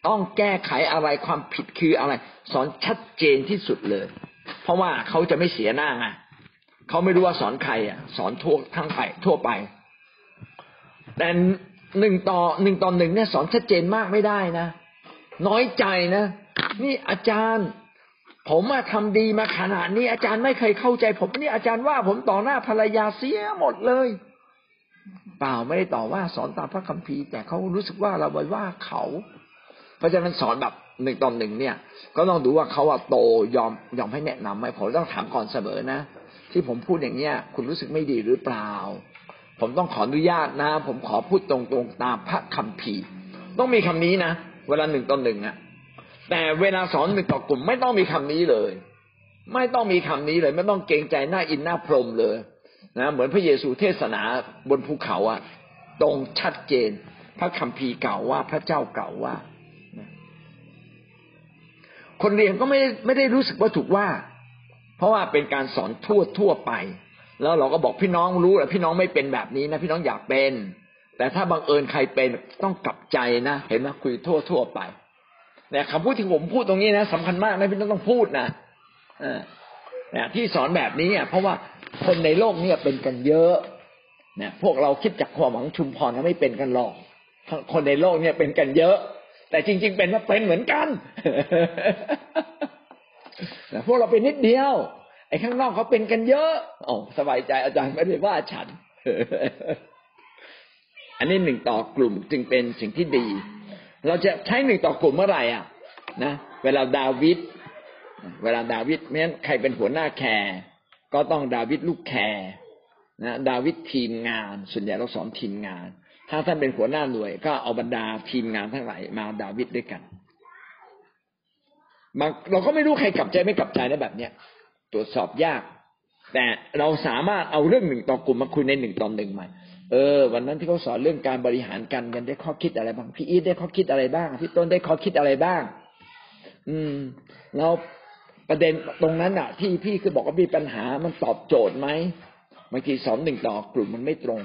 ต้องแก้ไขอะไรความผิดคืออะไร สอนชัดเจนที่สุดเลย เพราะว่าเขาจะไม่เสียหน้าไงเขาไม่รู้ว่าสอนใครอะ สอนทั่วทั้งไปทั่วไป แต่หนึ่งต่อหนึ่งต่อหนึ่งเนี่ยสอนชัดเจนมากไม่ได้นะ น้อยใจนะ นี่อาจารย์ ผมมาทำดีมาขนาดนี้อาจารย์ไม่เคยเข้าใจ ผมนี่อาจารย์ว่าผมต่อหน้าภรรยาเสียหมดเลยเปล่าไม่ได้ต่อว่าสอนตามพระคัมภีร์ แต่เขารู้สึกว่าเราไปว่าเขา เพราะฉะนั้นสอนแบบหนึ่งต่อหนึ่งเนี่ย ก็ต้องดูว่าเขาอะโตยอมยอมให้แนะนำไหมผมต้องถามก่อนเสมอนะ ที่ผมพูดอย่างเนี้ยคุณรู้สึกไม่ดีหรือเปล่า ผมต้องขออนุญาตนะ ผมขอพูดตรงๆตามพระคัมภีร์ต้องมีคำนี้นะเวลาหนึ่งต่อหนึ่งอะแต่เวลาสอนหนึ่งต่อกลุ่มไม่ต้องมีคำนี้เลย ไม่ต้องมีคำนี้เลย ไม่ต้องเกรงใจหน้าอินหน้าพรมเลยนะเหมือนพระเยซูเทศนาบนภูเขาอะตรงชัดเจน พระคัมภีร์เก่าว่าพระเจ้าเก่าว่า คนเรียนก็ไม่ได้ไม่ได้รู้สึกว่าถูกว่า เพราะว่าเป็นการสอนทั่วทั่วไป แล้วเราก็บอกพี่น้องรู้แหละพี่น้องไม่เป็นแบบนี้นะพี่น้องอยากเป็น แต่ถ้าบังเอิญใครเป็นต้องกลับใจนะเห็นไหมคุยทั่วทั่วไปเนี่ยคำพูดที่ผมพูดตรงนี้นะสำคัญมากนะพี่น้องต้องพูดนะเนี่ยที่สอนแบบนี้อะเพราะว่าคนในโลกเนี่ยเป็นกันเยอะเนี่ยพวกเราคิดจากความหวังชุมพรก็ไม่เป็นกันหรอกคนในโลกเนี่ยเป็นกันเยอะ แต่จริง ๆ เป็นว่าเป็นเหมือนกันแต่พวกเราเป็นนิดเดียว ไอ้ข้างนอกเขาเป็นกันเยอะโอ้สบายใจอาจารย์ไม่ได้ว่าฉัน อันนี้หนึ่งต่อกลุ่มจึงเป็นสิ่งที่ดี เราจะใช้หนึ่งต่อกลุ่มเมื่อไหร่อะ นะเวลาดาวิดเวลาดาวิดแม้นใครเป็นหัวหน้าแคร์ก็ต้องดาวิดลูกแคร์นะดาวิดทีมงาน ส่วนใหญ่เราสอนทีมงาน ถ้าท่านเป็นหัวหน้าหน่วย ก็เอาบรรดาทีมงานทั้งหลายมาดาวิดด้วยกันบาเราก็ไม่รู้ใครกลับใจไม่กลับใจนะแบบเนี้ยตรวจสอบยาก แต่เราสามารถเอาเรื่องหนึ่งต่อกลุ่มมาคุยในหนึ่งต่อหนึ่งใหม่เออ วันนั้นที่เขาสอนเรื่องการบริหารการเงินได้ข้อคิดอะไรบ้างพี่อีทได้ข้อคิดอะไรบ้างพี่ต้นได้ข้อคิดอะไรบ้าง อืมแล้วประเด็นตรงนั้นอะ ที่พี่คือบอกว่ามีปัญหามันตอบโจทย์ไหมบางทีสอนหนึ่งต่อกลุ่มมันไม่ตรง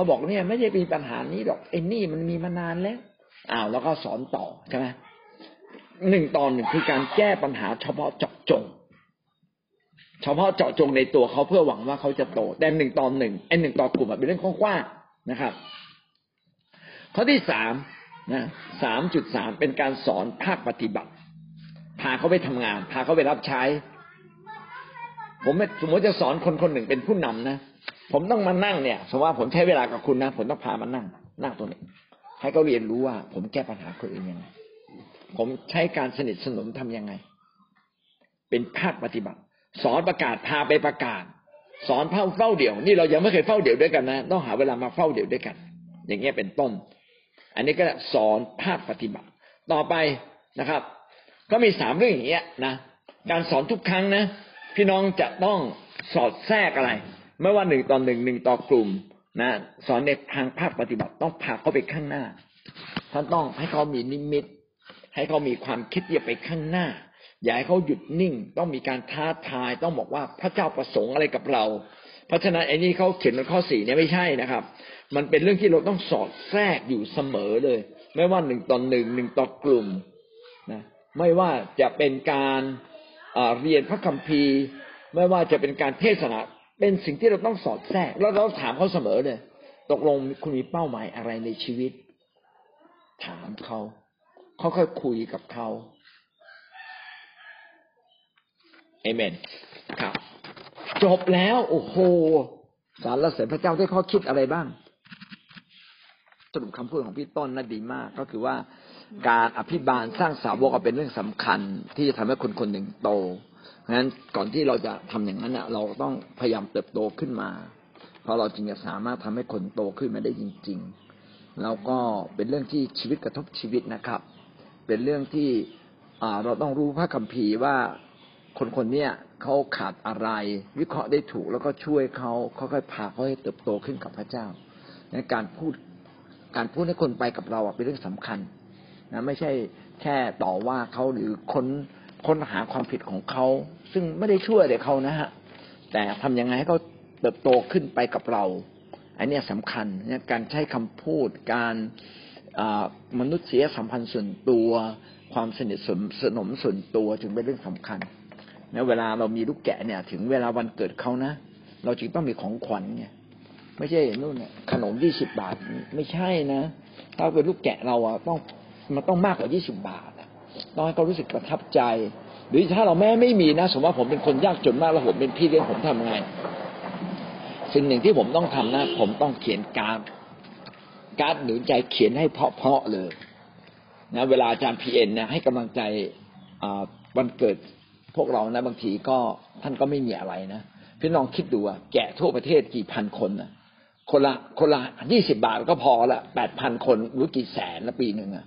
เขาบอกเนี่ยไม่ได้มีปัญหานี้หรอกไอ้นี่มันมีมานานแล้วอ้าวแล้วก็สอนต่อใช่ไหมหนึ่งตอนหนึ่งคือการแก้ปัญหาเฉพาะเจาะจง เฉพาะเจาะจงในตัวเขาเพื่อหวังว่าเขาจะโตแต่หนึ่งตอนหนึ่งไอ้หนึ่งต่อกลุ่มเป็นเรื่องกว้างๆนะครับข้อที่สามนะสามจุดสามเป็นการสอนภาคปฏิบัติ พาเขาไปทำงาน พาเขาไปรับใช้ ผมสมมติจะสอนคนคนหนึ่งเป็นผู้นำนะ ผมต้องมานั่งเนี่ยสมมติว่าผมใช้เวลากับคุณนะผมต้องพามานั่ง นั่งตรงนี้ให้เขาเรียนรู้ว่า ผมแก้ปัญหาคนอื่นยังไงผมใช้การสนิทสนมทํำยังไง เป็นภาคปฏิบัติ สอนประกาศพาไปประกาศ สอนเฝ้าเฝ้าเดี่ยว นี่เรายังไม่เคยเฝ้าเดี่ยวด้วยกันนะต้องหาเวลามาเฝ้าเดี่ยวด้วยกัน อย่างเงี้ยเป็นต้น อันนี้ก็สอนภาคปฏิบัติ ต่อไปนะครับ ก็มีสามเรื่องอย่างเงี้ยนะการสอนทุกครั้งนะพี่น้องจะต้องสอดแทรกอะไร ไม่ว่าหนึ่งต่อหนึ่งหนึ่งต่อกลุ่มนะสอนในทางภาคปฏิบัติต้องพาเขาไปข้างหน้าท่านต้องให้เขามีนิมิต ให้เขามีความคิดที่จะไปข้างหน้า อย่าให้เขาหยุดนิ่ง ต้องมีการท้าทาย ต้องบอกว่าพระเจ้าประสงค์อะไรกับเรา เพราะฉะนั้นไอ้นี่เขาเขียนในข้อสี่เนี่ยไม่ใช่นะครับ มันเป็นเรื่องที่เราต้องสอดแทรกอยู่เสมอเลย ไม่ว่าหนึ่งต่อหนึ่งหนึ่งต่อกลุ่มนะไม่ว่าจะเป็นการเรียนพระคัมภีร์ ไม่ว่าจะเป็นการเทศนา เป็นสิ่งที่เราต้องสอดแทรก แล้วเราถามเขาเสมอเลย ตกลงคุณมีเป้าหมายอะไรในชีวิต ถามเขาเขาค่อยคุยกับเขาเอเมนครับ จบแล้ว โอ้โหสารละเสริญพระเจ้าได้ข้อคิดอะไรบ้าง สรุปคำพูดของพี่ต้นน่าดีมาก ก็คือว่าการอภิบาลสร้างสาวกเป็นเรื่องสำคัญ ที่จะทำให้คนคนหนึ่งโต เพราะฉะนั้นก่อนที่เราจะทำอย่างนั้นเราต้องพยายามเติบโตขึ้นมาเพราะเราจึงจะสามารถทำให้คนโตขึ้นมาได้จริง ๆ แล้วก็เป็นเรื่องที่ชีวิตกระทบชีวิตนะครับ เป็นเรื่องที่เราต้องรู้พระคัมภีร์ว่าคนคนนี้เขาขาดอะไร วิเคราะห์ได้ถูกแล้วก็ช่วยเขาค่อยๆพาเขาให้เติบโตขึ้นกับพระเจ้าในการพูดการพูดให้คนไปกับเราเป็นเรื่องสำคัญนะไม่ใช่แค่ต่อว่าเขาหรือค้น ค้นหาความผิดของเขา ซึ่งไม่ได้ช่วยเด็กเขานะฮะแต่ทำยังไงให้เขาเติบโตขึ้นไปกับเรา อันนี้สำคัญเนี่ยการใช้คำพูดการมนุษยสัมพันธ์ส่วนตัว ความสนิทสนมส่วนตัวจึงเป็นเรื่องสำคัญนะเวลาเรามีลูกแกะเนี่ย ถึงเวลาวันเกิดเขานะเราจึงต้องมีของขวัญไงไม่ใช่นู่นขนมยี่สิบบาท ไม่ใช่นะ ถ้าเป็นลูกแกะเราอะต้องมันต้องมากกว่ายี่สิบบาท ต้องให้เขารู้สึกประทับใจ หรือถ้าเราแม่ไม่มีนะ สมมติว่าผมเป็นคนยากจนมากแล้วผมเป็นพี่เลี้ยงผมทำไงสิ่งหนึ่งที่ผมต้องทำนะ ผมต้องเขียนการการ์ดหนุนใจเขียนให้เพาะๆเลยนะเวลาอาจารย์พีเอ็นนี่ยให้กำลังใจวันเกิดพวกเรานะบางทีก็ท่านก็ไม่มีอะไรนะพี่น้องคิดดูอะแกะทั่วประเทศกี่พันคนนะคนละคนละยี่สิบาทก็พอละแปดพันคนรู้กี่แสนละปีหนึ่งอะ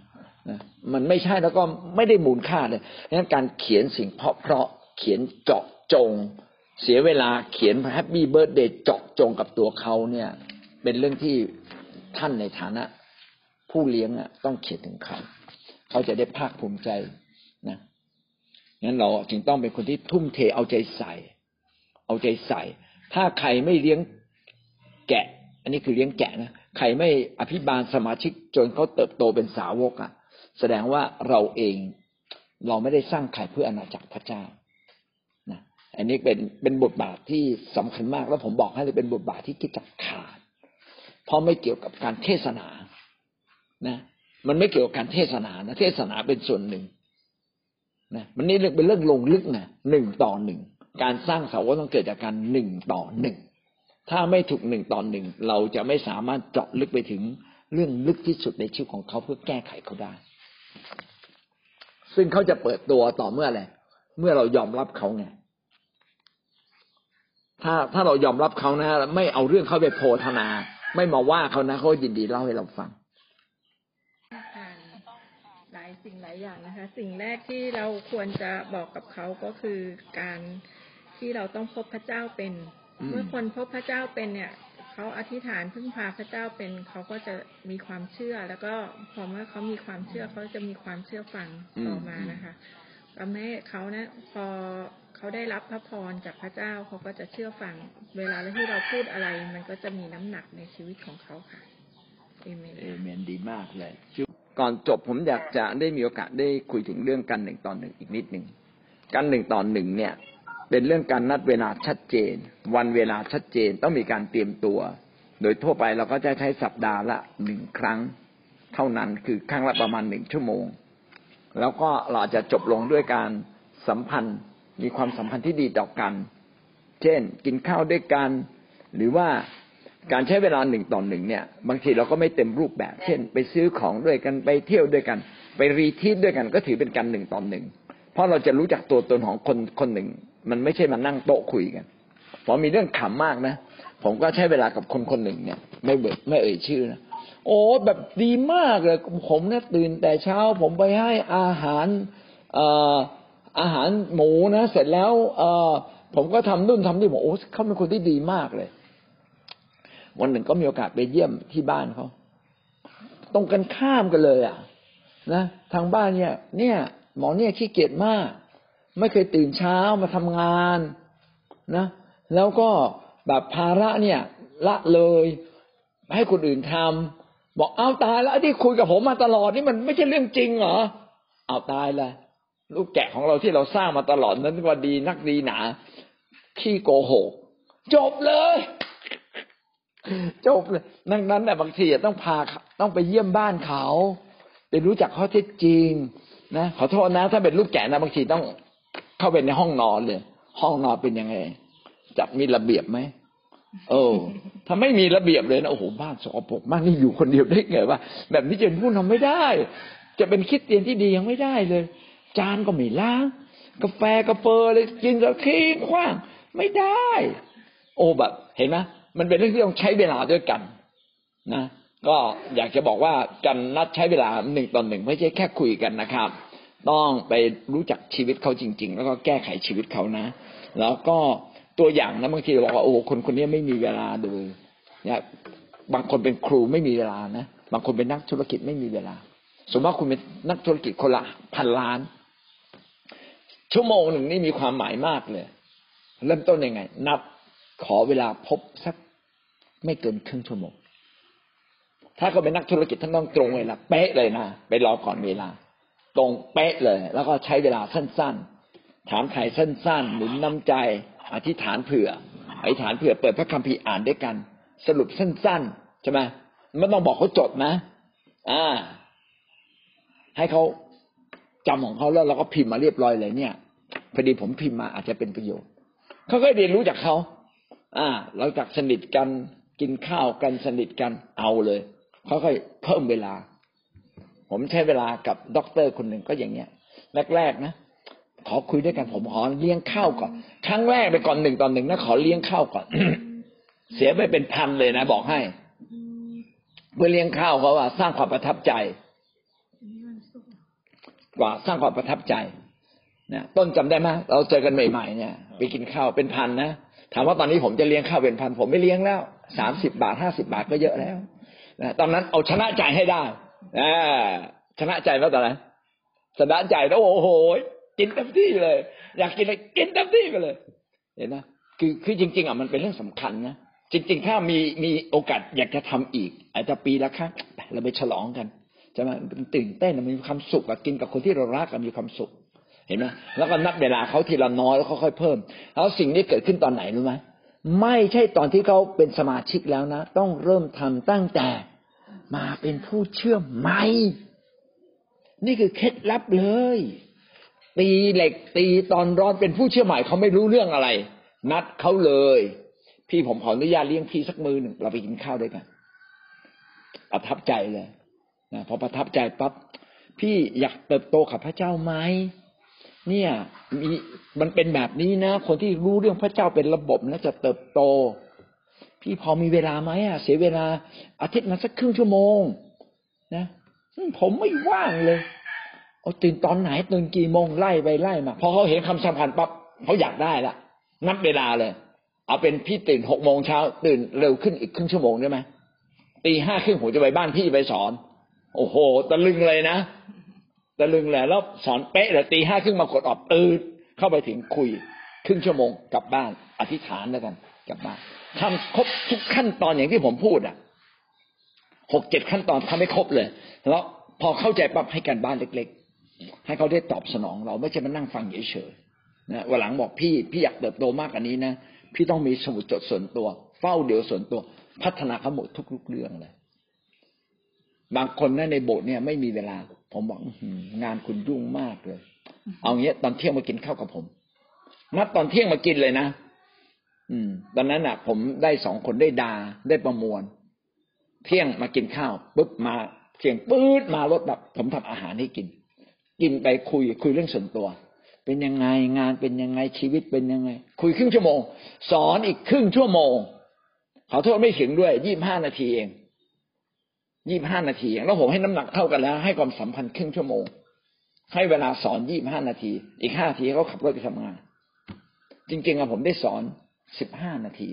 นะมันไม่ใช่แล้วก็ไม่ได้มูลค่าเลยงั้นการเขียนสิ่งเพราะเพราะเขียนเจาะจง เสียเวลาเขียน Happy Birthday เจาะจงกับตัวเขาเนี่ย เป็นเรื่องที่ท่านในฐานะ ผู้เลี้ยงอะ ต้องเขียนถึงเขาเขาจะได้ภาคภูมิใจนะงั้นเราจึงต้องเป็นคนที่ทุ่มเทเอาใจใส่ เอาใจใส่ ถ้าใครไม่เลี้ยงแกะ อันนี้คือเลี้ยงแกะนะใครไม่อภิบาลสมาชิกจนเขาเติบโตเป็นสาวกอะ่ะ แสดงว่าเราเองเราไม่ได้สร้างใครเพื่ออาณาจักรพระเจ้านะอันนี้เป็นเป็นบทบาทที่สำคัญมาก แล้วผมบอกให้เลยเป็นบทบาทที่คิดจะขาด เพราะไม่เกี่ยวกับการเทศนานะ มันไม่เกี่ยวกับการเทศนานะ เทศนาเป็นส่วนหนึ่งนะมันนี่เป็นเรื่องลงลึกนะหนึ่งต่อหนึ่งการสร้างสาวกต้องเกิดจากการหนึ่งต่อหนึ่งถ้าไม่ถูกหนึ่งต่อหนึ่งเราจะไม่สามารถเจาะลึกไปถึงเรื่องลึกที่สุดในชีวิตของเขาเพื่อแก้ไขเขาได้ ซึ่งเขาจะเปิดตัวต่อเมื่ออะไรเมื่อเรายอมรับเขาไงถ้าถ้าเรายอมรับเขานะไม่เอาเรื่องเขาไปโพธนา ไม่มาว่าเขานะเขายินดีเล่าให้เราฟังผ่านหลายสิ่งหลายอย่างนะคะ สิ่งแรกที่เราควรจะบอกกับเขาก็คือการที่เราต้องพบพระเจ้าเป็นอืมเมื่อคนพบพระเจ้าเป็นเนี่ย เขาอธิษฐานพึ่งพาพระเจ้าเป็นเขาก็จะมีความเชื่อ แล้วก็พอเมื่อเขามีความเชื่อเขาจะมีความเชื่อฟังต่อมานะคะทำให้เขานะพอเขาได้รับพระพรจากพระเจ้าเขาก็จะเชื่อฟัง เวลาที่เราพูดอะไร มันก็จะมีน้ำหนักในชีวิตของเขาค่ะเอเมนเอเมนดีมากเลยก่อนจบผมอยากจะได้มีโอกาสได้คุยถึงเรื่องกันหนึ่งต่อหนึ่งอีกนิดหนึ่งกันหนึ่งต่อหนึ่งเนี่ย เป็นเรื่องการนัดเวลาชัดเจน วันเวลาชัดเจนต้องมีการเตรียมตัว โดยทั่วไปเราก็จะใช้สัปดาห์ละหนึ่งครั้ง เท่านั้นคือครั้งละประมาณหนึ่งชั่วโมง แล้วก็เราจจะจบลงด้วยการสัมพันธ์มีความสัมพันธ์ที่ดีต่อกัน เช่น กินข้าวด้วยกัน หรือว่าการใช้เวลาหนึ่งต่อหนึ่งเนี่ย บางทีเราก็ไม่เต็มรูปแบบ เช่น ไปซื้อของด้วยกันไปเที่ยวด้วยกัน ไปรีทีทด้วยกันก็ถือเป็นการหนึ่งต่อหนึ่งเพราะเราจะรู้จักตัวตนของคนคนหนึ่ง มันไม่ใช่มานั่งโต๊ะคุยกันพอมีเรื่องขำมากนะ ผมก็ใช้เวลากับคนคนหนึ่งเนี่ย ไม่เบิดไม่เอ่ยชื่อนะโอ้แบบดีมากเลย ผมเนี่ยตื่นแต่เช้า ผมไปให้อาหารเอ่ออาหารหมูนะเสร็จแล้ว เอ่อผมก็ทำนู่นทำนี่บอกโอ้เขาเป็นคนที่ดีมากเลย วันหนึ่งก็มีโอกาสไปเยี่ยมที่บ้านเขาตรงกันข้ามกันเลย อะ นะทางบ้านเนี่ย เนี่ย หมอเนี่ยขี้เกียจมาก ไม่เคยตื่นเช้ามาทำงานนะ แล้วก็แบบภาระเนี่ย ละเลย ให้คนอื่นทำบอกเอาตายแล้วที่คุยกับผมมาตลอดนี่มันไม่ใช่เรื่องจริงเหรอเอาตายลยลูกแกะของเราที่เราสร้างมาตลอดนั้นว่าดีนักดีหนาขี้โกหกจบเลย จบเลยดังนั้นเนี่บางทีต้องพาต้องไปเยี่ยมบ้านเขา ไปรู้จักข้อเท็จจริงนะขอโทษนะ ถ้าเป็นลูกแกะนะบางทีต้อง เข้าไปในห้องนอนเลย ห้องนอนเป็นยังไง จัดมีระเบียบไหมเออ ถ้าไม่มีระเบียบเลยนะโอ้โหบ้านสกปรกมากนี่อยู่คนเดียวได้ไงวะแบบนี้จะเป็นผู้นำไม่ได้ จะเป็นคิดเตียนที่ดียังไม่ได้เลย จานก็ไม่ล้างกาแฟกาเฟอเลยกินแล้วขี้ขว้างไม่ได้ โอ้แบบ เห็นไหมมันเป็นเรื่องที่ต้องใช้เวลาด้วยกัน นะก็อยากจะบอกว่าการนัดใช้เวลาหนึ่งต่อหนึ่งไม่ใช่แค่คุยกันนะครับ ต้องไปรู้จักชีวิตเขาจริง ๆ แล้วก็แก้ไขชีวิตเขานะ แล้วก็ตัวอย่างนะบางทีเราบอกว่าโอ้คนคนนี้ไม่มีเวลาเลยเนี่ยบางคนเป็นครูไม่มีเวลานะบางคนเป็นนักธุรกิจไม่มีเวลา สมมติว่าคุณเป็นนักธุรกิจคนละพันล้าน ชั่วโมงหนึ่งนี่มีความหมายมากเลย เริ่มต้นยังไง นับขอเวลาพบสักไม่เกินครึ่งชั่วโมงถ้าเขาเป็นนักธุรกิจท่านต้องตรงเวลาเป๊ะเลยนะไปรอก่อนเวลา ตรงเป๊ะเลย แล้วก็ใช้เวลาสั้น ๆ ถามไถ่สั้นๆหนุนน้ำใจ อธิษฐานเผื่ออธิษฐานเผื่อเปิดพระคัมภีร์อ่านด้วยกัน สรุปสั้นๆใช่ไหมไม่ต้องบอกเขาจดนะอ่า ให้เขาจำของเขาแล้วเราก็พิมพ์มาเรียบร้อยเลยเนี่ยพอดีผมพิมพ์มาอาจจะเป็นประโยชน์เขาก็เรียนรู้จากเขาอ่าเราจากสนิทกันกินข้าวกันสนิทกันเอาเลยเขาค่อยเพิ่มเวลา ผมใช้เวลากับด็อกเตอร์คนหนึ่งก็อย่างเงี้ยแรกๆนะขอคุยด้วยกันผมขอเลี้ยงข้าวก่อนครั้งแรกไปก่อนหนึ่งตอนหนึ่งนะขอเลี้ยงข้าวก่อน เสียไปเป็นพันเลยนะบอกให้เพื่อเลี้ยงข้าวเขาว่า สร้างความประทับใจกว่าสร้างความประทับใจนะต้นจำได้ไหมเราเจอกันใหม่ๆเนี่ยไปกินข้าวเป็นพันนะถามว่าตอนนี้ผมจะเลี้ยงข้าวเป็นพันผมไม่เลี้ยงแล้วสามสิบาทห้าสิบาทก็เยอะแล้วนะตอนนั้นเอาชนะใจให้ได้ นะชนะใจแล้วตอนนั้นชนะใจแล้วโอ้โหกินเต็มที่เลย อยากกินอะไรกินเต็มที่ไปเลย เห็นไหมคือคือจริง ๆอะมันเป็นเรื่องสำคัญนะจริง ๆ ถ้ามีมีโอกาสอยากจะทำอีก อาจจะปีละครั้งเราไปฉลองกันใช่ไหมมันตื่นเต้นมันมีความสุขกินกับคนที่เรารักกันมีความสุข เห็นไหมแล้วก็นับเวลาเขาทีละน้อยแล้วค่อยๆเพิ่มแล้วสิ่งนี้เกิดขึ้นตอนไหนรู้ไหมไม่ใช่ตอนที่เขาเป็นสมาชิกแล้วนะ ต้องเริ่มทำตั้งแต่ มาเป็นผู้เชื่อใหม่นี่คือเคล็ดลับเลย ตีเหล็กตีตอนร้อนเป็นผู้เชื่อใหม่เขาไม่รู้เรื่องอะไร นัดเขาเลย พี่ผมขออนุญาตเลี้ยงพี่สักมือหนึ่งเราไปกินข้าวด้วยกันประทับใจเลยนะพอประทับใจปั๊บพี่อยากเติบโตกับพระเจ้าไหมเนี่ยมีมันเป็นแบบนี้นะ คนที่รู้เรื่องพระเจ้าเป็นระบบนะจะเติบโต พี่พอมีเวลาไหมอะ เสียเวลาอาทิตย์ละสักครึ่งชั่วโมง นะผมไม่ว่างเลยเอาตื่นตอนไหนตื่นกี่โมงไล่ไปไล่มาพอเขาเห็นคำสัมพันธ์ปั๊บเขาอยากได้ละนับเวลาเลย เอาเป็นพี่ตื่นหกโมงเช้าตื่นเร็วขึ้นอีกครึ่งชั่วโมงได้ไหมตีห้าครึ่งผมจะไปบ้านพี่ไปสอน โอ้โหตะลึงเลยนะตะลึงเลยแล้วสอนเป๊ะเลยตีห้าครึ่งมากดออกตื่นเข้าไปถึงคุย ครึ่งชั่วโมงกลับบ้าน อธิษฐานแล้วกัน กลับบ้าน ทำครบทุกขั้นตอนอย่างที่ผมพูดอะหกเจ็ดขั้นตอนทำให้ครบเลย แล้วพอเข้าใจปั๊บให้การบ้านเล็ก ๆ ให้เขาได้ตอบสนองเราไม่ใช่มานั่งฟังเฉยๆนะวันหลังบอกพี่พี่อยากเติบโตมากกว่านี้นะพี่ต้องมีสมุดจดส่วนตัว เฝ้าเดี๋ยวส่วนตัว พัฒนาเขาหมดทุกๆเรื่องเลย บางคนนะในโบสถ์เนี่ยไม่มีเวลา ผมบอกงานคุณยุ่งมากเลย เอาเงี้ยตอนเที่ยงมากินข้าวกับผมนัดตอนเที่ยงมากินเลยนะ อืม ตอนนั้นอะ ผมได้สองคนได้ดาได้ประมวล เที่ยงมากินข้าวปุ๊บมาเที่ยงปื๊ดมารถแบบผมทำอาหารให้กิน กินไปคุยคุยเรื่องส่วนตัว เป็นยังไงงานเป็นยังไงชีวิตเป็นยังไง คุยครึ่งชั่วโมง สอนอีกครึ่งชั่วโมงขอโทษไม่ถึงด้วยยี่บห้านาทีเองยี่บห้านาทีเองแล้วผมให้น้ำหนักเท่ากันแล้ว ให้ความสัมพันธ์ครึ่งชั่วโมง ให้เวลาสอนยี่บห้านาที อีกห้านาทีเขาขับรถไปทำงาน จริงๆอะผมได้สอน สิบห้านาที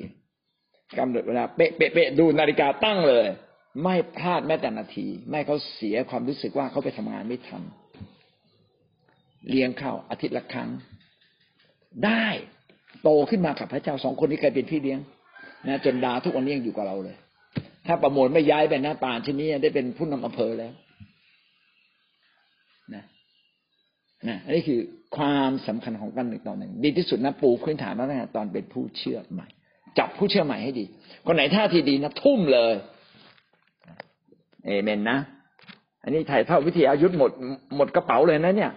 กำหนดเวลาเป๊ะเป๊ะเป๊ะดูนาฬิกาตั้งเลย ไม่พลาดแม้แต่นาที ไม่เขาเสียความรู้สึกว่าเขาไปทำงานไม่ทันเลี้ยงข้าวอาทิตย์ละครั้ง ได้โตขึ้นมากับพระเจ้าสองคนนี้กลายเป็นพี่เลี้ยงนะจนดาทุกวันนี้ยังอยู่กับเราเลย ถ้าประมวลไม่ย้ายไปหน้าป่านที่นี้ได้เป็นผู้นำอำเภอแล้วนะนะอันนี้คือ ความสำคัญของกันหนึ่งต่อหนึ่งดีที่สุดนะปูพื้นฐานมาตั้งแต่ตอนเป็นผู้เชื่อใหม่ จับผู้เชื่อใหม่ให้ดี คนไหนท่าทีดีนะทุ่มเลย เอเมนนะ อันนี้ถ่ายทอดวิทยายุทธหมดหมดกระเป๋าเลยนะเนี่ย